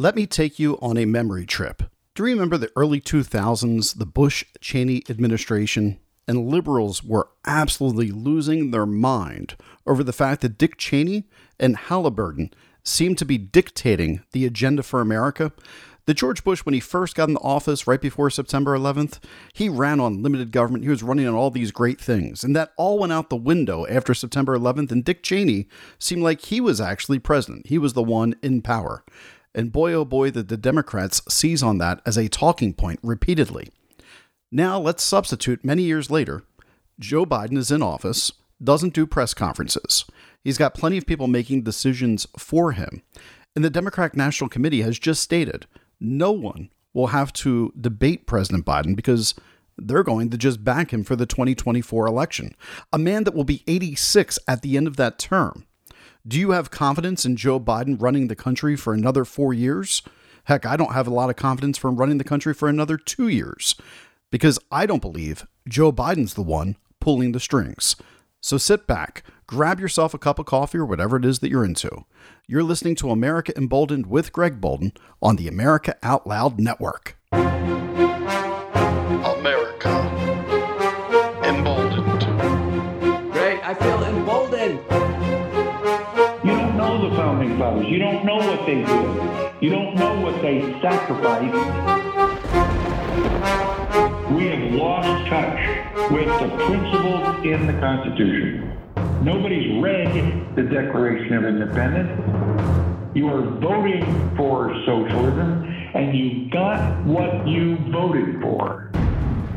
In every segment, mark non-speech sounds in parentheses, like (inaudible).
Let me take you on a memory trip. Do you remember the early 2000s, the Bush Cheney administration? And liberals were absolutely losing their mind over the fact that Dick Cheney and Halliburton seemed to be dictating the agenda for America. The George Bush, when he first got in the office right before September 11th, he ran on limited government. He was running on all these great things. And that all went out the window after September 11th. And Dick Cheney seemed like he was actually president. He was the one in power. And boy, oh boy, did the Democrats seize on that as a talking point repeatedly. Now let's substitute many years later. Joe Biden is in office, doesn't do press conferences. He's got plenty of people making decisions for him. And the Democratic National Committee has just stated no one will have to debate President Biden because they're going to just back him for the 2024 election. A man that will be 86 at the end of that term. Do you have confidence in Joe Biden running the country for another four years? Heck, I don't have a lot of confidence for him running the country for another two years because I don't believe Joe Biden's the one pulling the strings. So sit back, grab yourself a cup of coffee or whatever it is that you're into. You're listening to America Emboldened with Greg Boulden on the America Out Loud Network. They did. You don't know what they sacrificed. We have lost touch with the principles in the Constitution. Nobody's read the Declaration of Independence. You are voting for socialism, and you got what you voted for.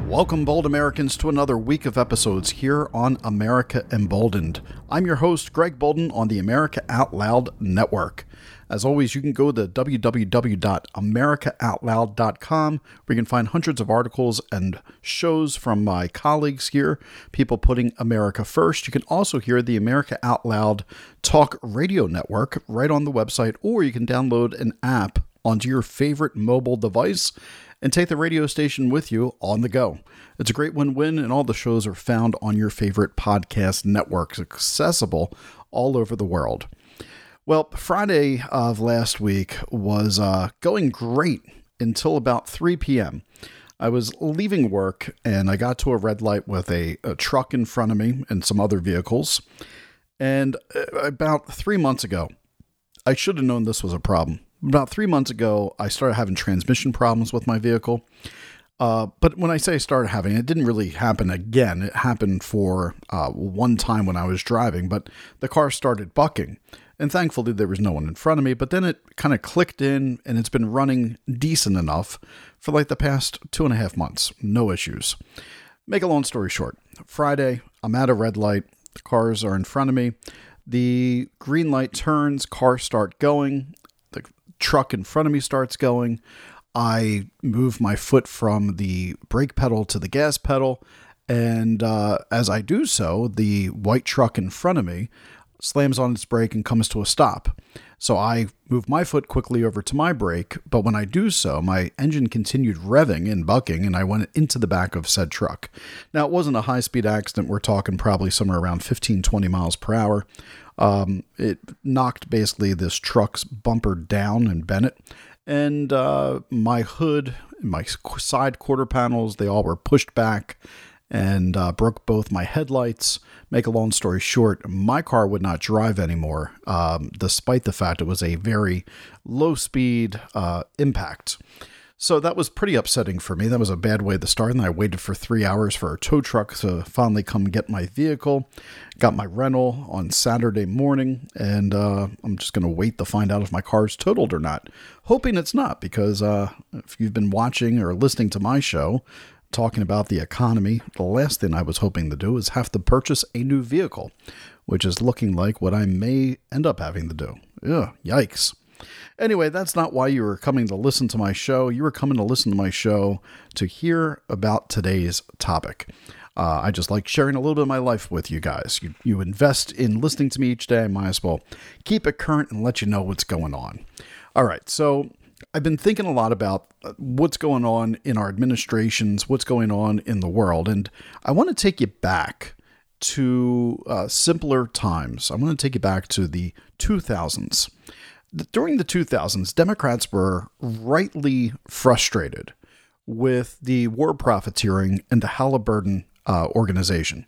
Welcome, bold Americans, to another week of episodes here on America Emboldened. I'm your host, Greg Boulden, on the America Out Loud Network. As always, you can go to www.americaoutloud.com where you can find hundreds of articles and shows from my colleagues here, people putting America first. You can also hear the America Out Loud Talk Radio Network right on the website, or you can download an app onto your favorite mobile device and take the radio station with you on the go. It's a great win win, and all the shows are found on your favorite podcast networks, accessible all over the world. Well, Friday of last week was uh, going great until about 3 p.m. I was leaving work and I got to a red light with a, a truck in front of me and some other vehicles. And uh, about three months ago, I should have known this was a problem about three months ago, I started having transmission problems with my vehicle. Uh, but when I say I started having, it didn't really happen again. It happened for uh, one time when I was driving, but the car started bucking. And thankfully, there was no one in front of me. But then it kind of clicked in, and it's been running decent enough for like the past two and a half months. No issues. Make a long story short Friday, I'm at a red light. The cars are in front of me. The green light turns, cars start going The truck in front of me starts going. I move my foot from the brake pedal to the gas pedal. And uh, as I do so, the white truck in front of me slams on its brake and comes to a stop. So I move my foot quickly over to my brake, but when I do so, my engine continued revving and bucking, and I went into the back of said truck. Now, it wasn't a high speed accident. We're talking probably somewhere around 15, 20 miles per hour. Um, it knocked basically this truck's bumper down and bent it. And uh, my hood, my side quarter panels, they all were pushed back and uh, broke both my headlights. Make a long story short, my car would not drive anymore, um, despite the fact it was a very low speed uh, impact. So that was pretty upsetting for me. That was a bad way to start. And I waited for three hours for a tow truck to finally come get my vehicle. Got my rental on Saturday morning, and uh, I'm just going to wait to find out if my car's totaled or not. Hoping it's not, because uh, if you've been watching or listening to my show talking about the economy, the last thing I was hoping to do is have to purchase a new vehicle, which is looking like what I may end up having to do. Ugh, yikes. Anyway, that's not why you were coming to listen to my show. You were coming to listen to my show to hear about today's topic. Uh, I just like sharing a little bit of my life with you guys. You, you invest in listening to me each day. I might as well keep it current and let you know what's going on. All right, so I've been thinking a lot about uh, what's going on in our administrations, what's going on in the world, and I want to take you back to uh, simpler times. I want to take you back to the 2000s. during the 2000s, Democrats were rightly frustrated with the war profiteering and the Halliburton uh, organization.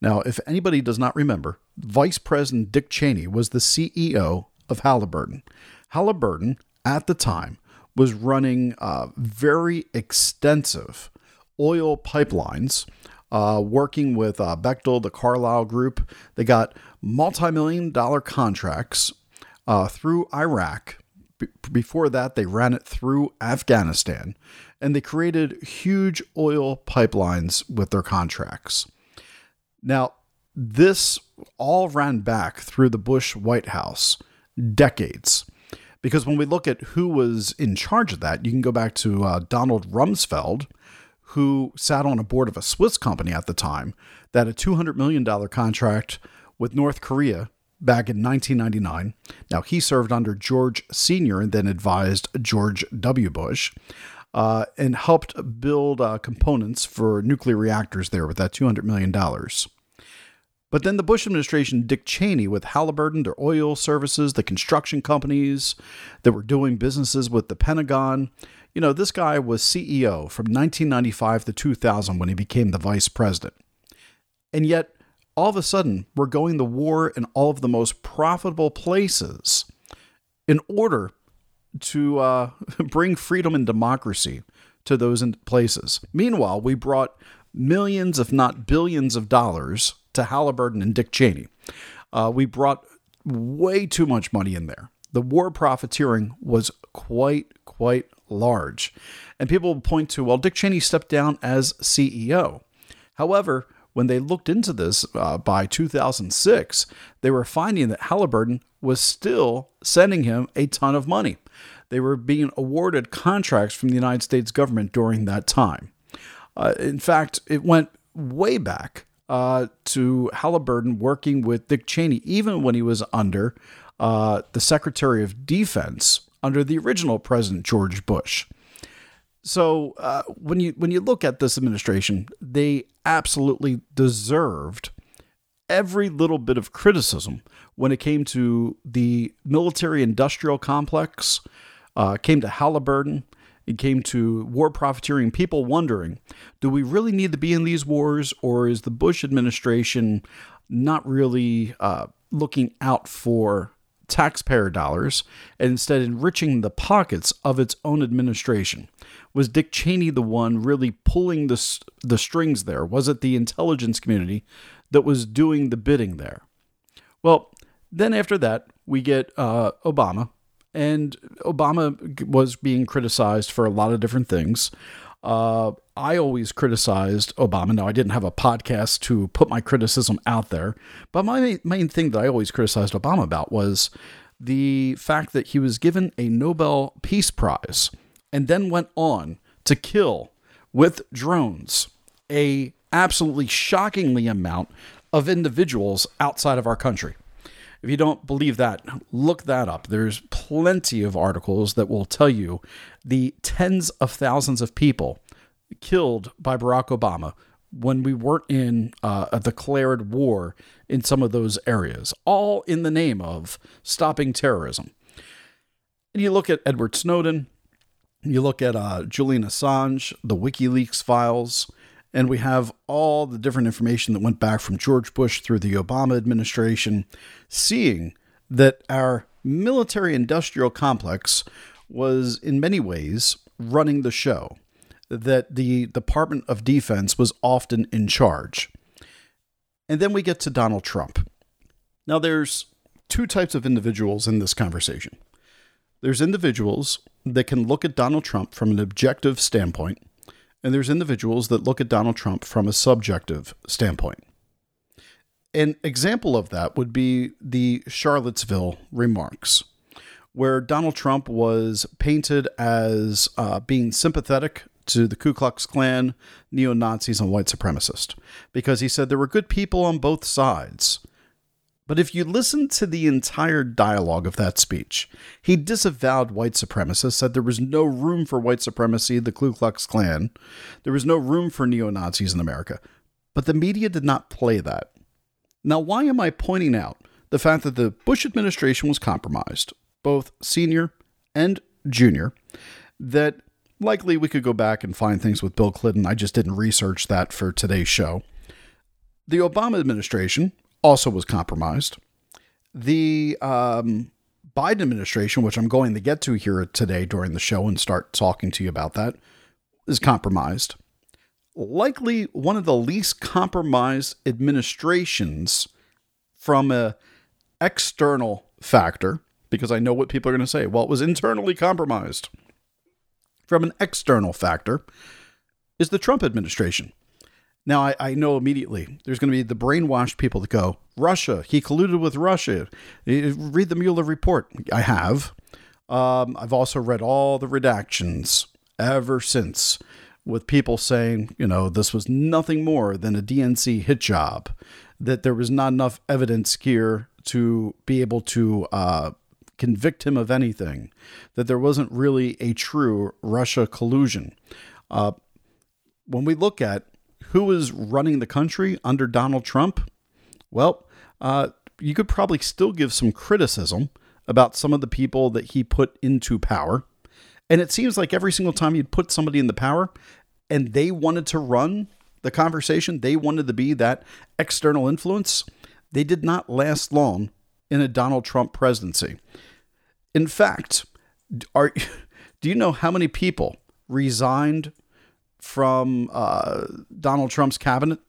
Now, if anybody does not remember, Vice President Dick Cheney was the CEO of Halliburton. Halliburton, at the time, was running uh, very extensive oil pipelines, uh, working with uh, Bechtel, the Carlyle Group. They got multi million dollar contracts uh, through Iraq. B- before that, they ran it through Afghanistan, and they created huge oil pipelines with their contracts. Now, this all ran back through the Bush White House decades. Because when we look at who was in charge of that, you can go back to uh, Donald Rumsfeld, who sat on a board of a Swiss company at the time that a $200 million contract with North Korea back in 1999. Now, he served under George Sr. and then advised George W. Bush uh, and helped build uh, components for nuclear reactors there with that $200 million. But then the Bush administration, Dick Cheney, with Halliburton, their oil services, the construction companies that were doing businesses with the Pentagon. You know, this guy was CEO from 1995 to 2000 when he became the vice president. And yet, all of a sudden, we're going to war in all of the most profitable places in order to uh, (laughs) bring freedom and democracy to those places. Meanwhile, we brought millions, if not billions, of dollars to Halliburton and Dick Cheney. Uh, we brought way too much money in there. The war profiteering was quite, quite large. And people point to, well, Dick Cheney stepped down as CEO. However, when they looked into this uh, by 2006, they were finding that Halliburton was still sending him a ton of money. They were being awarded contracts from the United States government during that time. Uh, in fact, it went way back uh, to Halliburton working with Dick Cheney, even when he was under uh, the Secretary of Defense under the original President George Bush. So uh, when you when you look at this administration, they absolutely deserved every little bit of criticism when it came to the military industrial complex, uh, came to Halliburton, it came to war profiteering, people wondering do we really need to be in these wars, or is the Bush administration not really uh, looking out for taxpayer dollars and instead enriching the pockets of its own administration? Was Dick Cheney the one really pulling the, the strings there? Was it the intelligence community that was doing the bidding there? Well, then after that, we get uh, Obama, and Obama was being criticized for a lot of different things. Uh, I always criticized Obama. Now, I didn't have a podcast to put my criticism out there, but my main thing that I always criticized Obama about was the fact that he was given a Nobel Peace Prize and then went on to kill with drones a absolutely shockingly amount of individuals outside of our country. If you don't believe that, look that up. There's plenty of articles that will tell you the tens of thousands of people killed by Barack Obama when we weren't in uh, a declared war in some of those areas, all in the name of stopping terrorism. And you look at Edward Snowden, you look at uh, Julian Assange, the WikiLeaks files, and we have all the different information that went back from George Bush through the Obama administration, seeing that our military industrial complex was in many ways running the show, that the Department of Defense was often in charge. And then we get to Donald Trump. Now, there's two types of individuals in this conversation. There's individuals that can look at Donald Trump from an objective standpoint and there's individuals that look at Donald Trump from a subjective standpoint. An example of that would be the Charlottesville remarks, where Donald Trump was painted as uh, being sympathetic to the Ku Klux Klan, neo Nazis, and white supremacists, because he said there were good people on both sides. But if you listen to the entire dialogue of that speech, he disavowed white supremacists, said there was no room for white supremacy, the Ku Klux Klan. There was no room for neo Nazis in America. But the media did not play that. Now, why am I pointing out the fact that the Bush administration was compromised? both senior and junior, that likely we could go back and find things with Bill Clinton. I just didn't research that for today's show. The Obama administration also was compromised. The um, Biden administration, which I'm going to get to here today during the show and start talking to you about that, is compromised. Likely one of the least compromised administrations from a external factor, because I know what people are going to say. Well, it was internally compromised. From an external factor, is the Trump administration. Now, I, I know immediately there's going to be the brainwashed people that go, Russia, he colluded with Russia. Read the Mueller report. I have. Um, I've also read all the redactions ever since with people saying, you know, this was nothing more than a DNC hit job, that there was not enough evidence here to be able to uh, convict him of anything, that there wasn't really a true Russia collusion. Uh, when we look at who is running the country under Donald Trump? Well, uh, you could probably still give some criticism about some of the people that he put into power. And it seems like every single time you'd put somebody in the power and they wanted to run the conversation, they wanted to be that external influence, they did not last long in a Donald Trump presidency. In fact, are (laughs) do you know how many people resigned from uh, Donald Trump's cabinet.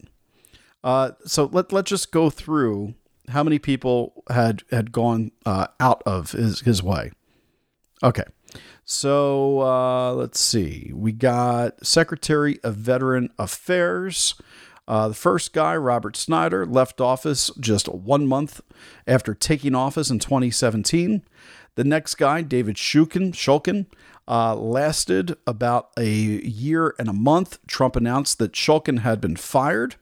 Uh, so let let's just go through how many people had had gone uh, out of his his way. Okay, so uh, let's see. We got Secretary of Veteran Affairs. Uh, the first guy, Robert Snyder, left office just one month after taking office in 2017. The next guy, David Shulkin, Shulkin uh, lasted about a year and a month. Trump announced that Shulkin had been fired.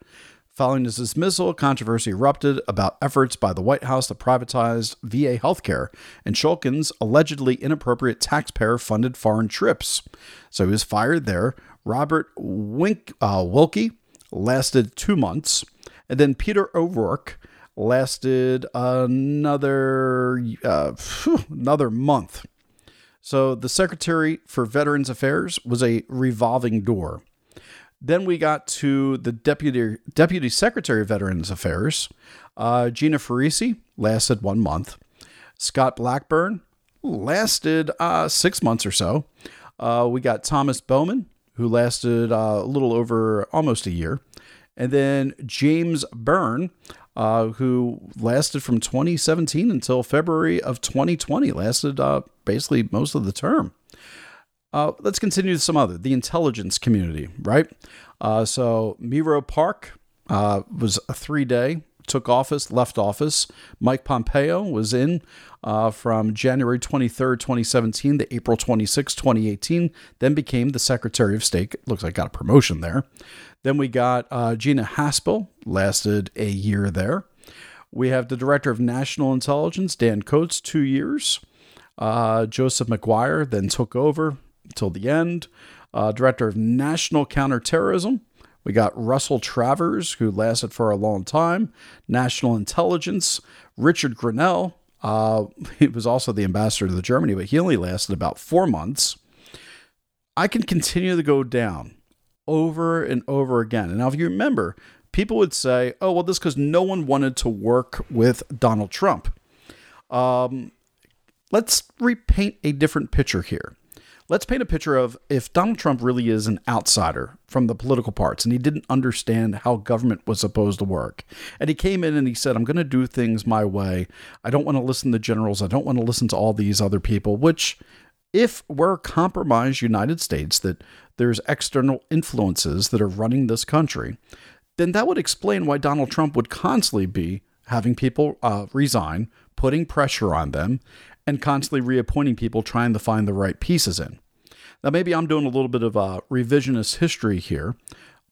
Following his dismissal, controversy erupted about efforts by the White House to privatize VA healthcare and Shulkin's allegedly inappropriate taxpayer funded foreign trips. So he was fired there. Robert Wink, uh, Wilkie lasted two months. And then Peter O'Rourke lasted another uh, another month. So the Secretary for Veterans Affairs was a revolving door. Then we got to the Deputy Deputy Secretary of Veterans Affairs, uh, Gina Farrisee, lasted one month. Scott Blackburn lasted uh, six months or so. Uh, we got Thomas Bowman, who lasted uh, a little over almost a year. And then James Byrne, uh, who lasted from 2017 until February of 2020, lasted uh, basically most of the term. Uh, let's continue to some other, the intelligence community, right? Uh, so Meroe Park uh, was a three day, took office, left office. Mike Pompeo was in uh, from January 23rd, 2017 to April 26, 2018, then became the Secretary of State. Looks like got a promotion there. Then we got uh, Gina Haspel, lasted a year there. We have the Director of National Intelligence, Dan Coats, two years. Uh, Joseph Maguire then took over until the end. Uh, Director of National Counterterrorism, we got Russell Travers, who lasted for a long time. National Intelligence, Richard Grenell. Uh, (laughs) he was also the ambassador to Germany, but he only lasted about four months. I can continue to go down over and over again. And now, if you remember, people would say, oh, well, this because no one wanted to work with Donald Trump. Um, let's repaint a different picture here. Let's paint a picture of if Donald Trump really is an outsider from the political parts and he didn't understand how government was supposed to work. And he came in and he said, I'm going to do things my way. I don't want to listen to generals. I don't want to listen to all these other people, which if we're compromised United States, that there's external influences that are running this country, then that would explain why Donald Trump would constantly be having people uh, resign, putting pressure on them, and constantly reappointing people trying to find the right pieces in. Now, maybe I'm doing a little bit of a revisionist history here,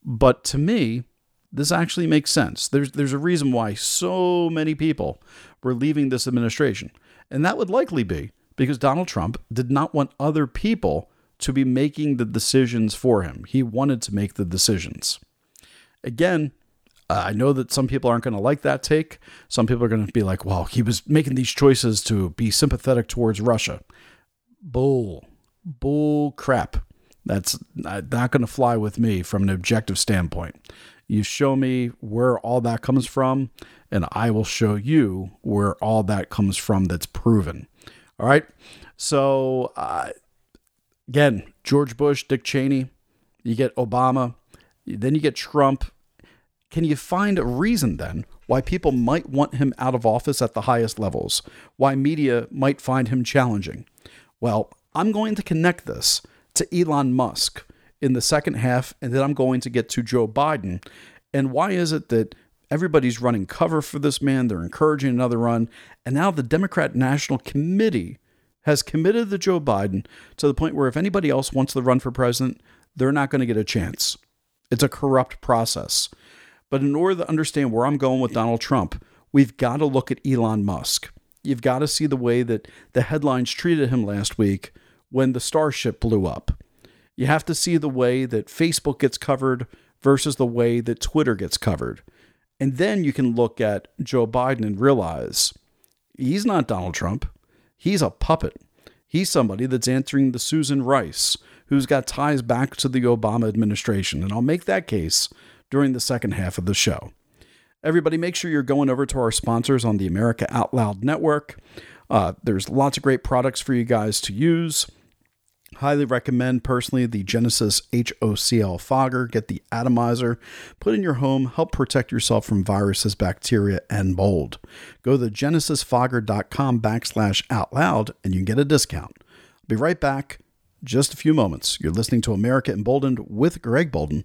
but to me, this actually makes sense. There's, there's a reason why so many people were leaving this administration, and that would likely be because Donald Trump did not want other people to be making the decisions for him. He wanted to make the decisions. Again, Uh, I know that some people aren't going to like that take. Some people are going to be like, well, he was making these choices to be sympathetic towards Russia. Bull. Bull crap. That's not going to fly with me from an objective standpoint. You show me where all that comes from, and I will show you where all that comes from that's proven. All right. So, uh, again, George Bush, Dick Cheney, you get Obama, then you get Trump. Can you find a reason then why people might want him out of office at the highest levels? Why media might find him challenging? Well, I'm going to connect this to Elon Musk in the second half, and then I'm going to get to Joe Biden. And why is it that everybody's running cover for this man? They're encouraging another run. And now the Democrat National Committee has committed to Joe Biden to the point where if anybody else wants to run for president, they're not going to get a chance. It's a corrupt process. But in order to understand where I'm going with Donald Trump, we've got to look at Elon Musk. You've got to see the way that the headlines treated him last week when the Starship blew up. You have to see the way that Facebook gets covered versus the way that Twitter gets covered. And then you can look at Joe Biden and realize he's not Donald Trump. He's a puppet. He's somebody that's answering the Susan Rice, who's got ties back to the Obama administration. And I'll make that case during the second half of the show. Everybody, make sure you're going over to our sponsors on the America Out Loud Network. Uh, there's lots of great products for you guys to use. Highly recommend personally the Genesis HOCl fogger. Get the atomizer, put in your home, help protect yourself from viruses, bacteria, and mold. Go to genesisfogger.com backslash out loud and you can get a discount. Be right back. Just a few moments. You're listening to America Emboldened with Greg Boulden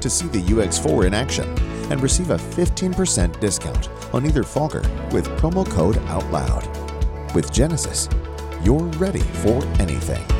to see the UX4 in action and receive a 15% discount on either fogger with promo code OUTLOUD. With Genesis, you're ready for anything.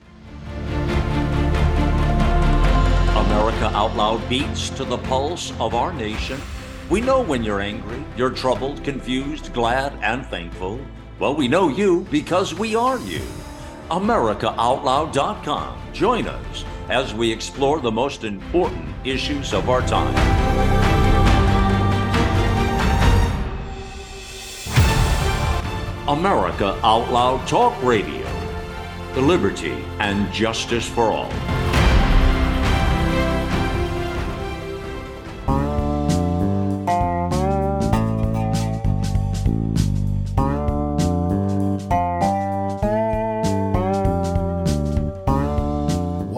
America Out Loud beats to the pulse of our nation. We know when you're angry, you're troubled, confused, glad, and thankful. Well, we know you because we are you. AmericaOutloud.com. Join us as we explore the most important issues of our time. America Out Loud Talk Radio. The liberty and justice for all.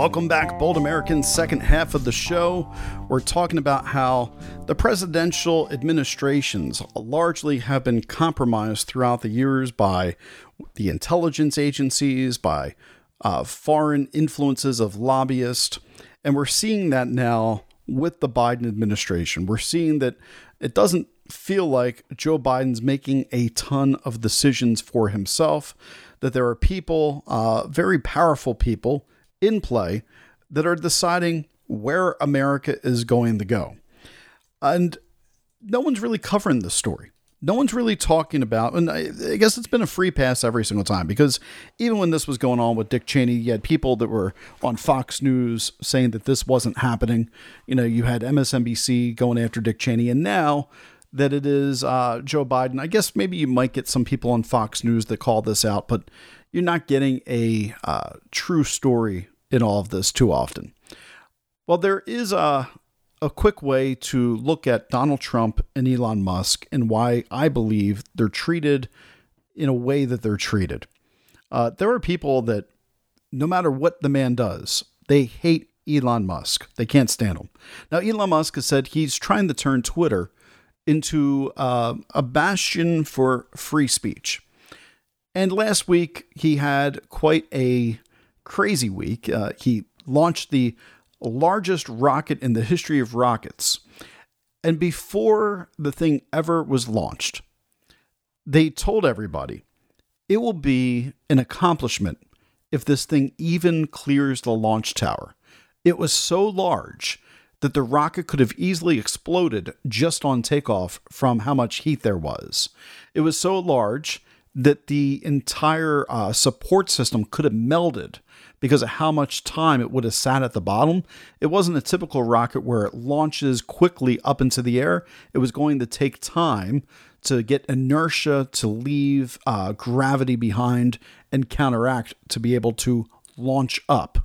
Welcome back, Bold Americans. Second half of the show. We're talking about how the presidential administrations largely have been compromised throughout the years by the intelligence agencies, by uh, foreign influences of lobbyists. And we're seeing that now with the Biden administration. We're seeing that it doesn't feel like Joe Biden's making a ton of decisions for himself, that there are people, uh, very powerful people, in play that are deciding where America is going to go. And no one's really covering this story. No one's really talking about, and I, I guess it's been a free pass every single time because even when this was going on with Dick Cheney, you had people that were on Fox News saying that this wasn't happening. You know, you had MSNBC going after Dick Cheney, and now that it is uh, Joe Biden, I guess maybe you might get some people on Fox News that call this out, but you're not getting a uh, true story in all of this too often. Well, there is a, a quick way to look at Donald Trump and Elon Musk and why I believe they're treated in a way that they're treated. Uh, there are people that, no matter what the man does, they hate Elon Musk. They can't stand him. Now, Elon Musk has said he's trying to turn Twitter into uh, a bastion for free speech. And last week, he had quite a crazy week. Uh, he launched the largest rocket in the history of rockets. And before the thing ever was launched, they told everybody it will be an accomplishment if this thing even clears the launch tower. It was so large that the rocket could have easily exploded just on takeoff from how much heat there was. It was so large that the entire uh, support system could have melded because of how much time it would have sat at the bottom. It wasn't a typical rocket where it launches quickly up into the air. It was going to take time to get inertia to leave uh, gravity behind and counteract to be able to launch up.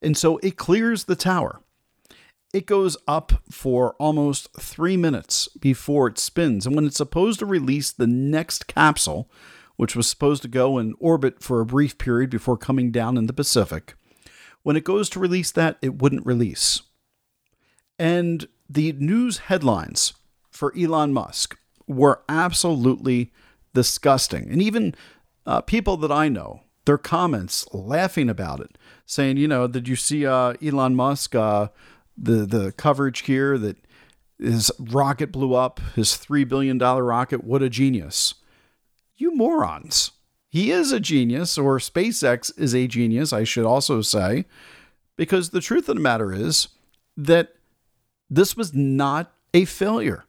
And so it clears the tower. It goes up for almost three minutes before it spins. And when it's supposed to release the next capsule, which was supposed to go in orbit for a brief period before coming down in the Pacific, when it goes to release that, it wouldn't release. And the news headlines for Elon Musk were absolutely disgusting. And even uh, people that I know, their comments laughing about it, saying, you know, did you see uh, Elon Musk, uh, the, the coverage here that his rocket blew up, his $3 billion rocket? What a genius. You morons. He is a genius, or SpaceX is a genius, I should also say, because the truth of the matter is that this was not a failure.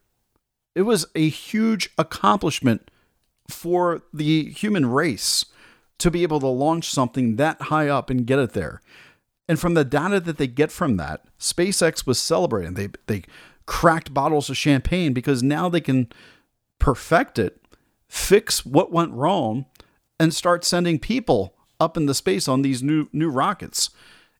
It was a huge accomplishment for the human race to be able to launch something that high up and get it there. And from the data that they get from that, SpaceX was celebrating. They they cracked bottles of champagne because now they can perfect it, fix what went wrong, and start sending people up into space on these new new rockets.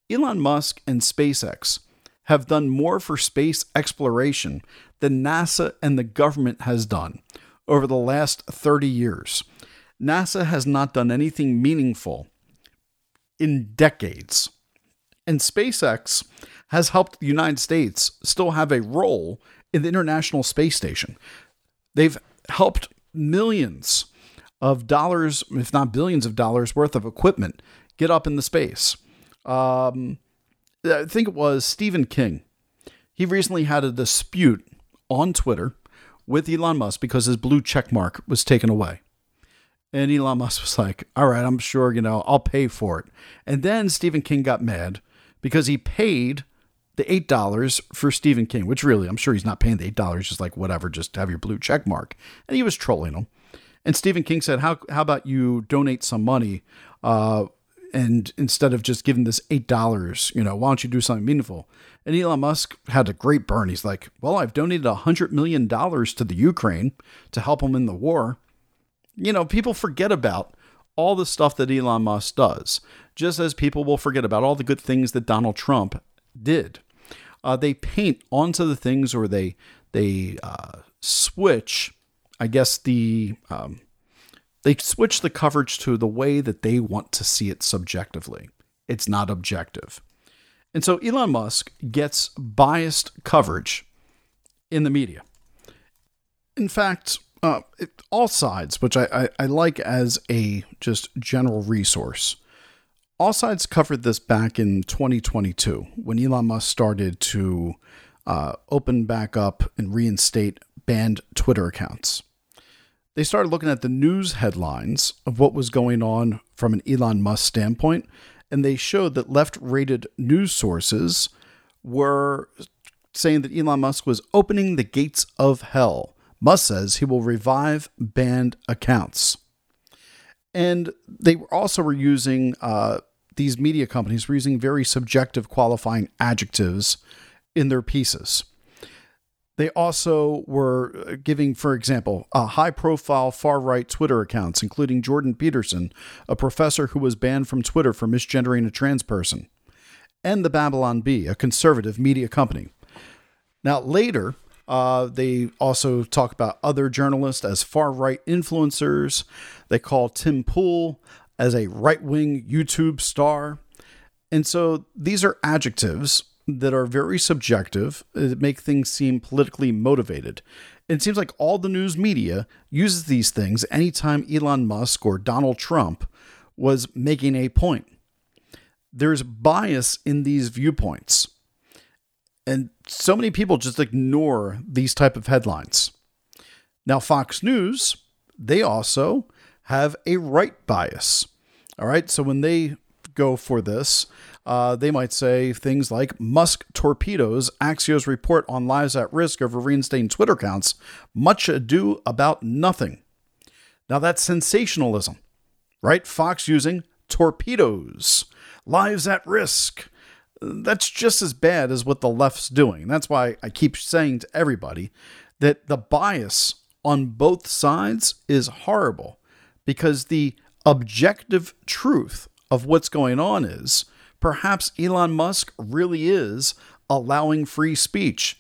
Elon Musk and SpaceX have done more for space exploration than NASA and the government has done over the last 30 years. NASA has not done anything meaningful in decades. And SpaceX has helped the United States still have a role in the International Space Station. They've helped millions of dollars, if not billions of dollars worth of equipment get up in the space. Um, I think it was Stephen King. He recently had a dispute on Twitter with Elon Musk because his blue check mark was taken away. And Elon Musk was like, all right, I'm sure, you know, I'll pay for it. And then Stephen King got mad because he paid the $8 for Stephen King, which really, I'm sure he's not paying the $8, just like whatever, just have your blue check mark. And he was trolling him. And Stephen King said, how, how about you donate some money uh, and instead of just giving this $8, you know, why don't you do something meaningful? And Elon Musk had a great burn. He's like, well, I've donated a $100 million to the Ukraine to help them in the war. You know, people forget about all the stuff that Elon Musk does, just as people will forget about all the good things that Donald Trump did. Uh, they paint onto the things or they, they uh, switch, I guess, the. Um, they switch the coverage to the way that they want to see it subjectively. It's not objective. And so Elon Musk gets biased coverage in the media. In fact, uh, it, AllSides, which I, I, I like as a just general resource, AllSides covered this back in 2022 when Elon Musk started to uh, open back up and reinstate banned Twitter accounts they started looking at the news headlines of what was going on from an Elon Musk standpoint, and they showed that left rated news sources were saying that Elon Musk was opening the gates of hell. Musk says he will revive banned accounts. And they also were using, uh, these media companies were using very subjective qualifying adjectives in their pieces. They also were uh, giving, for example, high profile far right Twitter accounts, including Jordan Peterson, a professor who was banned from Twitter for misgendering a trans person, and the Babylon Bee, a conservative media company. Now, later, uh, they also talk about other journalists as far right influencers. They call Tim Pool as a right wing YouTube star. And so these are adjectives that are very subjective uh, that make things seem politically motivated. It seems like all the news media uses these things anytime Elon Musk or Donald Trump was making a point. There's bias in these viewpoints. And so many people just ignore these type of headlines. Now Fox News, they also have a right bias. All right, so when they go for this, uh, they might say things like Musk torpedoes Axios report on lives at risk over reinstating Twitter accounts. Much ado about nothing. Now that's sensationalism, right? Fox using torpedoes, lives at risk. That's just as bad as what the left's doing. That's why I keep saying to everybody that the bias on both sides is horrible because the objective truth of what's going on is perhaps Elon Musk really is allowing free speech.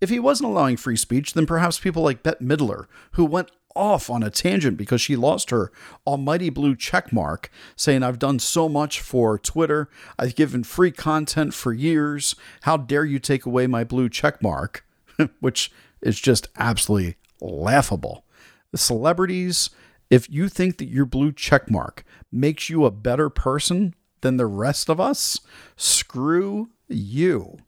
If he wasn't allowing free speech, then perhaps people like Bette Midler, who went off on a tangent because she lost her almighty blue check mark, saying, I've done so much for Twitter. I've given free content for years. How dare you take away my blue check mark? (laughs) Which is just absolutely laughable. The celebrities, if you think that your blue check mark makes you a better person than the rest of us, screw you.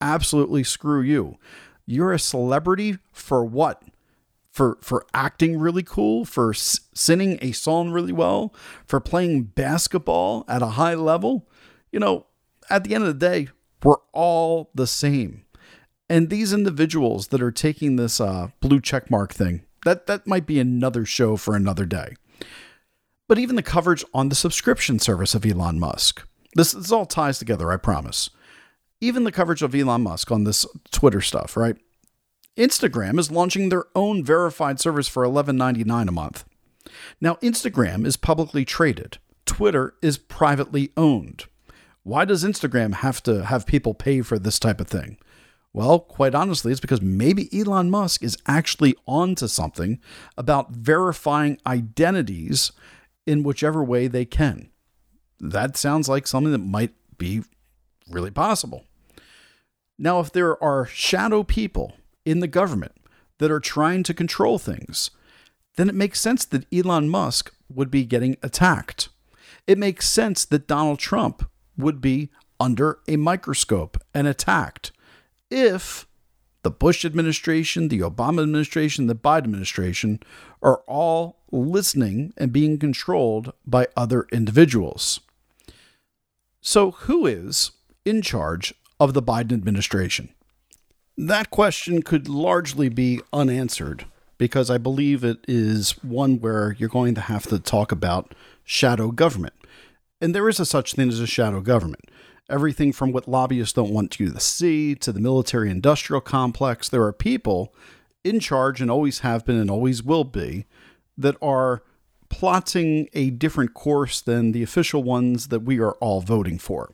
Absolutely screw you. You're a celebrity for what? For for acting really cool, for s- singing a song really well, for playing basketball at a high level. You know, at the end of the day, we're all the same. And these individuals that are taking this uh, blue check mark thing, that that might be another show for another day. But even the coverage on the subscription service of Elon Musk, this, this all ties together, I promise. Even the coverage of Elon Musk on this Twitter stuff, right? Instagram is launching their own verified service for $11.99 a month. Now, Instagram is publicly traded. Twitter is privately owned. Why does Instagram have to have people pay for this type of thing? Well, quite honestly, it's because maybe Elon Musk is actually onto something about verifying identities in whichever way they can. That sounds like something that might be really possible. Now, if there are shadow people in the government that are trying to control things, then it makes sense that Elon Musk would be getting attacked. It makes sense that Donald Trump would be under a microscope and attacked if the Bush administration, the Obama administration, the Biden administration are all listening and being controlled by other individuals. So, who is in charge of the Biden administration? That question could largely be unanswered because I believe it is one where you're going to have to talk about shadow government. And there is a such thing as a shadow government. Everything from what lobbyists don't want you to see to the military industrial complex, there are people in charge and always have been and always will be that are plotting a different course than the official ones that we are all voting for.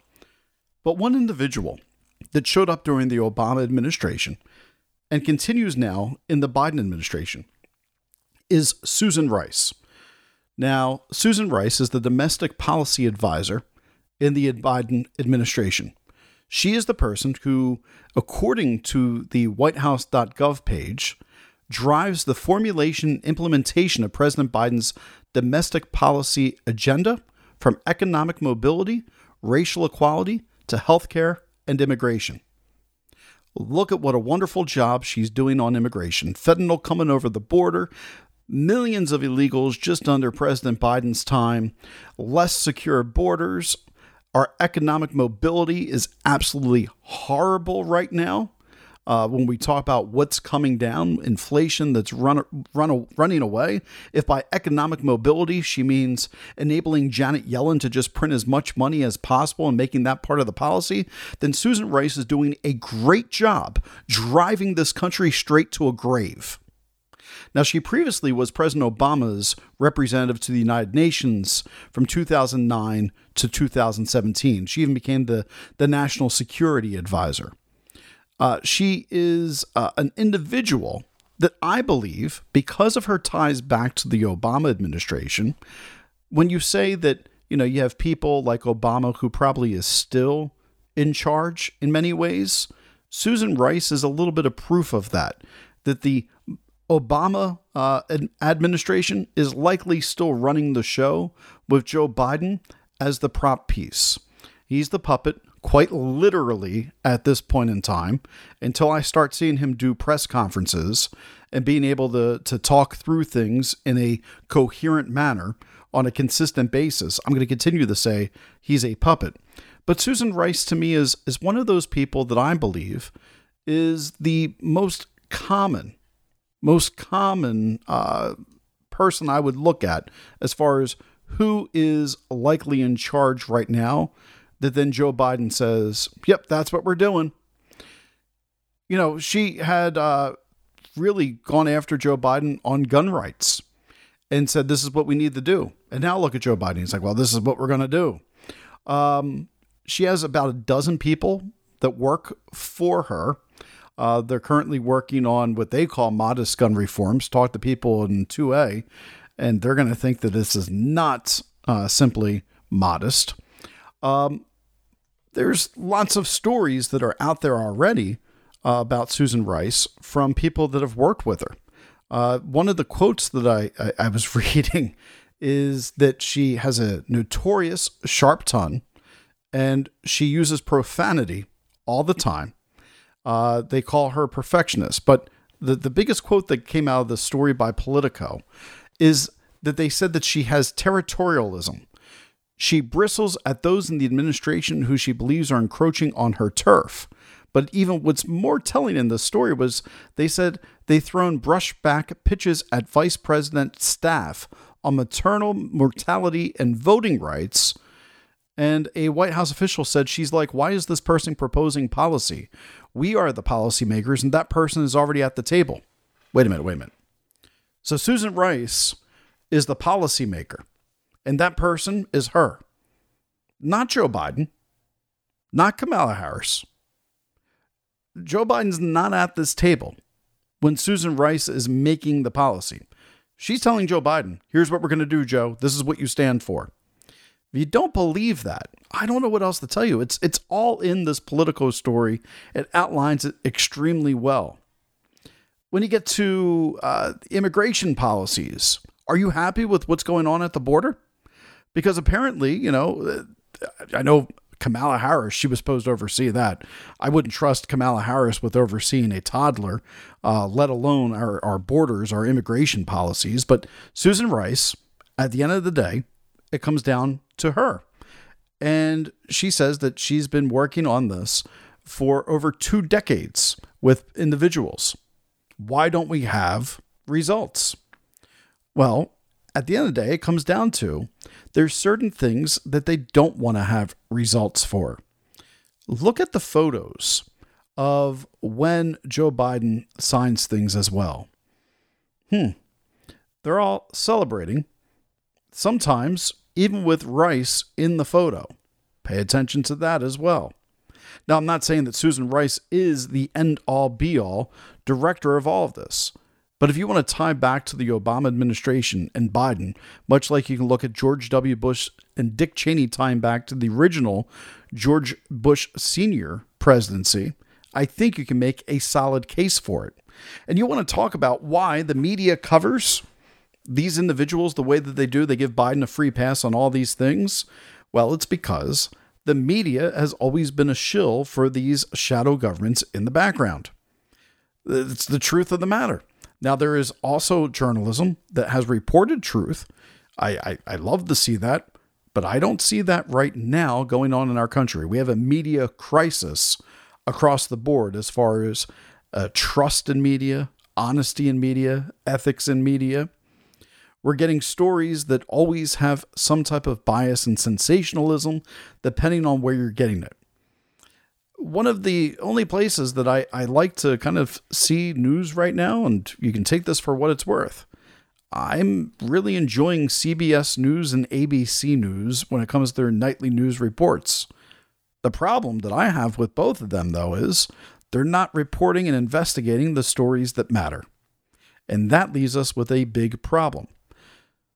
But one individual that showed up during the Obama administration and continues now in the Biden administration is Susan Rice. Now, Susan Rice is the domestic policy advisor in the Biden administration. She is the person who, according to the whitehouse.gov page, drives the formulation and implementation of President Biden's domestic policy agenda from economic mobility, racial equality to healthcare and immigration. Look at what a wonderful job she's doing on immigration. Fentanyl coming over the border, millions of illegals just under President Biden's time, less secure borders. Our economic mobility is absolutely horrible right now. Uh, when we talk about what's coming down, inflation that's run, run, running away. If by economic mobility she means enabling Janet Yellen to just print as much money as possible and making that part of the policy, then Susan Rice is doing a great job driving this country straight to a grave. Now, she previously was President Obama's representative to the United Nations from 2009 to 2017. She even became the, the National Security Advisor. Uh, she is uh, an individual that I believe, because of her ties back to the Obama administration, when you say that you know, you have people like Obama who probably is still in charge in many ways. Susan Rice is a little bit of proof of that, that the Obama uh, administration is likely still running the show with Joe Biden as the prop piece. He's the puppet, quite literally, at this point in time, until I start seeing him do press conferences and being able to, to talk through things in a coherent manner on a consistent basis. I'm going to continue to say he's a puppet. But Susan Rice to me is is one of those people that I believe is the most common, most common uh, person I would look at as far as who is likely in charge right now. That then Joe Biden says, "Yep, that's what we're doing." You know, she had uh, really gone after Joe Biden on gun rights and said, "This is what we need to do." And now look at Joe Biden. He's like, "Well, this is what we're going to do." Um, she has about a dozen people that work for her. Uh, they're currently working on what they call modest gun reforms. Talk to people in 2A, and they're going to think that this is not uh, simply modest. Um, there's lots of stories that are out there already uh, about Susan Rice from people that have worked with her. Uh, one of the quotes that I, I, I was (laughs) reading is that she has a notorious sharp tongue and she uses profanity all the time. Uh, they call her perfectionist. But the, the biggest quote that came out of the story by Politico is that they said that she has territorialism. She bristles at those in the administration who she believes are encroaching on her turf. But even what's more telling in the story was they said they thrown brushback pitches at vice president staff on maternal mortality and voting rights and a White House official said, She's like, Why is this person proposing policy? We are the policymakers, and that person is already at the table. Wait a minute, wait a minute. So Susan Rice is the policymaker, and that person is her. Not Joe Biden, not Kamala Harris. Joe Biden's not at this table when Susan Rice is making the policy. She's telling Joe Biden, here's what we're going to do, Joe. This is what you stand for. If you don't believe that, I don't know what else to tell you. It's it's all in this Politico story. It outlines it extremely well. When you get to uh, immigration policies, are you happy with what's going on at the border? Because apparently, you know, uh, I know Kamala Harris, she was supposed to oversee that. I wouldn't trust Kamala Harris with overseeing a toddler, uh, let alone our, our borders, our immigration policies. But Susan Rice, at the end of the day, it comes down to her. And she says that she's been working on this for over two decades with individuals. Why don't we have results? Well, at the end of the day, it comes down to there's certain things that they don't want to have results for. Look at the photos of when Joe Biden signs things as well. Hmm. They're all celebrating. Sometimes even with Rice in the photo. Pay attention to that as well. Now, I'm not saying that Susan Rice is the end all be all director of all of this. But if you want to tie back to the Obama administration and Biden, much like you can look at George W. Bush and Dick Cheney tying back to the original George Bush Sr. presidency, I think you can make a solid case for it. And you want to talk about why the media covers these individuals the way that they do, they give Biden a free pass on all these things? Well, it's because the media has always been a shill for these shadow governments in the background. It's the truth of the matter. Now, there is also journalism that has reported truth. I, I, I love to see that, but I don't see that right now going on in our country. We have a media crisis across the board as far as uh, trust in media, honesty in media, ethics in media. We're getting stories that always have some type of bias and sensationalism, depending on where you're getting it. One of the only places that I, I like to kind of see news right now, and you can take this for what it's worth. I'm really enjoying CBS News and ABC News when it comes to their nightly news reports. The problem that I have with both of them, though, is they're not reporting and investigating the stories that matter. And that leaves us with a big problem.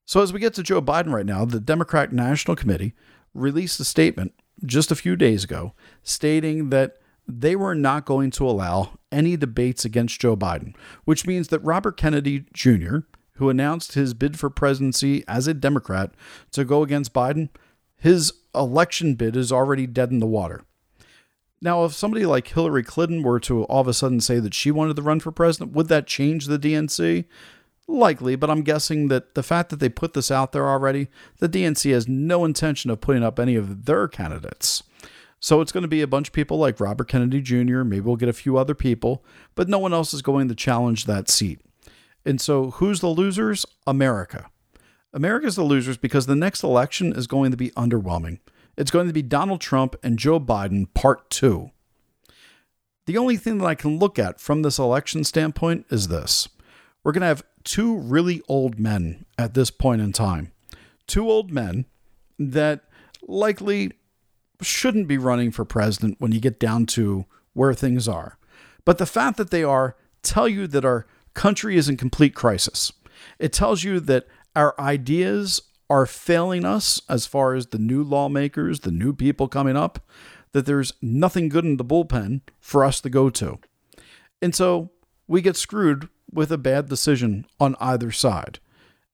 So, as we get to Joe Biden right now, the Democratic National Committee released a statement just a few days ago stating that they were not going to allow any debates against Joe Biden, which means that Robert Kennedy Jr., who announced his bid for presidency as a Democrat to go against Biden, his election bid is already dead in the water. Now, if somebody like Hillary Clinton were to all of a sudden say that she wanted to run for president, would that change the DNC? Likely, but I'm guessing that the fact that they put this out there already, the DNC has no intention of putting up any of their candidates. So it's going to be a bunch of people like Robert Kennedy Jr., maybe we'll get a few other people, but no one else is going to challenge that seat. And so who's the losers? America. America's the losers because the next election is going to be underwhelming. It's going to be Donald Trump and Joe Biden, part two. The only thing that I can look at from this election standpoint is this we're going to have two really old men at this point in time. Two old men that likely shouldn't be running for president when you get down to where things are. But the fact that they are tell you that our country is in complete crisis. It tells you that our ideas are failing us as far as the new lawmakers, the new people coming up, that there's nothing good in the bullpen for us to go to. And so we get screwed with a bad decision on either side.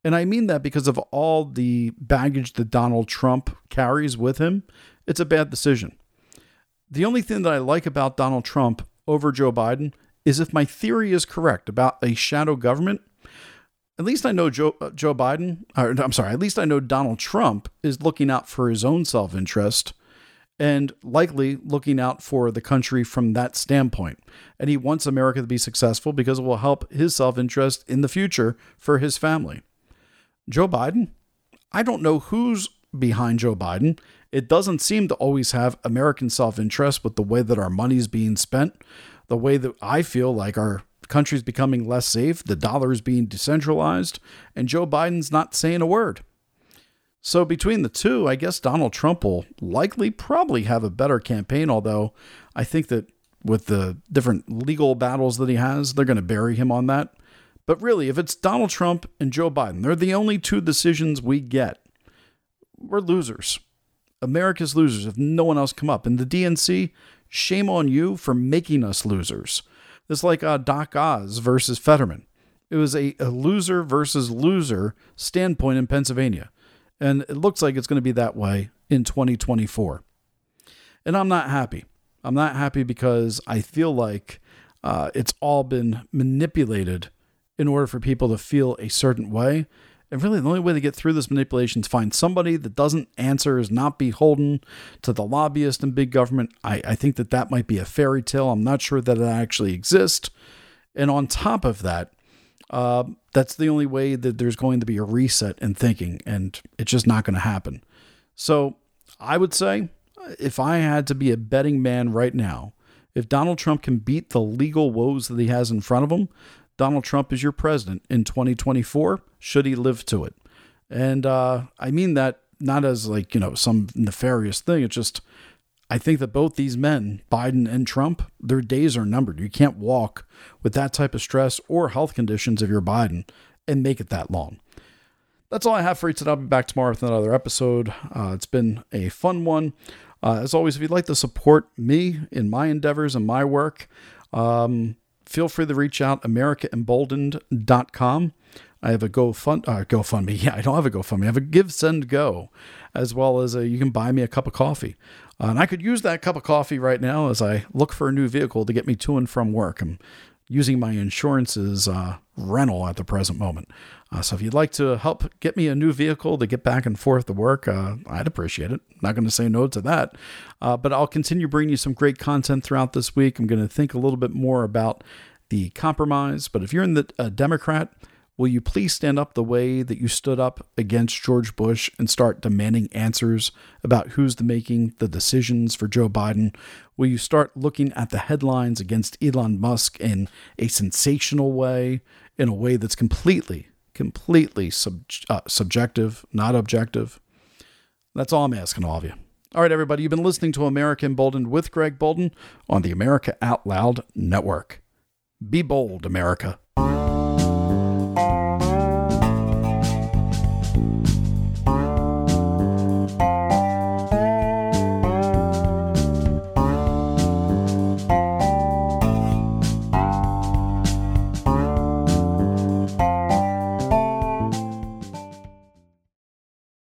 And I mean that because of all the baggage that Donald Trump carries with him it's a bad decision. The only thing that I like about Donald Trump over Joe Biden is if my theory is correct about a shadow government, at least I know Joe, uh, Joe Biden, or, I'm sorry, at least I know Donald Trump is looking out for his own self interest and likely looking out for the country from that standpoint. And he wants America to be successful because it will help his self interest in the future for his family. Joe Biden, I don't know who's behind Joe Biden. It doesn't seem to always have American self interest with the way that our money is being spent, the way that I feel like our country is becoming less safe, the dollar is being decentralized, and Joe Biden's not saying a word. So between the two, I guess Donald Trump will likely probably have a better campaign, although I think that with the different legal battles that he has, they're going to bury him on that. But really, if it's Donald Trump and Joe Biden, they're the only two decisions we get. We're losers. America's losers if no one else come up. And the DNC, shame on you for making us losers. It's like uh, Doc Oz versus Fetterman. It was a, a loser versus loser standpoint in Pennsylvania. And it looks like it's going to be that way in 2024. And I'm not happy. I'm not happy because I feel like uh, it's all been manipulated in order for people to feel a certain way. And really, the only way to get through this manipulation is find somebody that doesn't answer, is not beholden to the lobbyist and big government. I, I think that that might be a fairy tale. I'm not sure that it actually exists. And on top of that, uh, that's the only way that there's going to be a reset in thinking, and it's just not going to happen. So I would say if I had to be a betting man right now, if Donald Trump can beat the legal woes that he has in front of him, Donald Trump is your president in 2024, should he live to it. And uh, I mean that not as like, you know, some nefarious thing. It's just, I think that both these men, Biden and Trump, their days are numbered. You can't walk with that type of stress or health conditions if you're Biden and make it that long. That's all I have for you today. I'll be back tomorrow with another episode. Uh, it's been a fun one. Uh, as always, if you'd like to support me in my endeavors and my work, um, feel free to reach out, americaemboldened.com. I have a GoFund, uh, GoFundMe. (laughs) Yeah, I don't have a GoFundMe. I have a Give, Send, Go, as well as a, you can buy me a cup of coffee. Uh, and I could use that cup of coffee right now as I look for a new vehicle to get me to and from work. I'm using my insurance's uh, rental at the present moment. Uh, so if you'd like to help get me a new vehicle to get back and forth to work, uh, I'd appreciate it. Not going to say no to that. Uh, but I'll continue bringing you some great content throughout this week. I'm going to think a little bit more about the compromise. But if you're in the Democrat, will you please stand up the way that you stood up against George Bush and start demanding answers about who's making the decisions for Joe Biden? Will you start looking at the headlines against Elon Musk in a sensational way, in a way that's completely completely sub, uh, subjective, not objective. That's all I'm asking all of you. All right, everybody, you've been listening to America Emboldened with Greg Boulden on the America Out Loud Network. Be bold, America.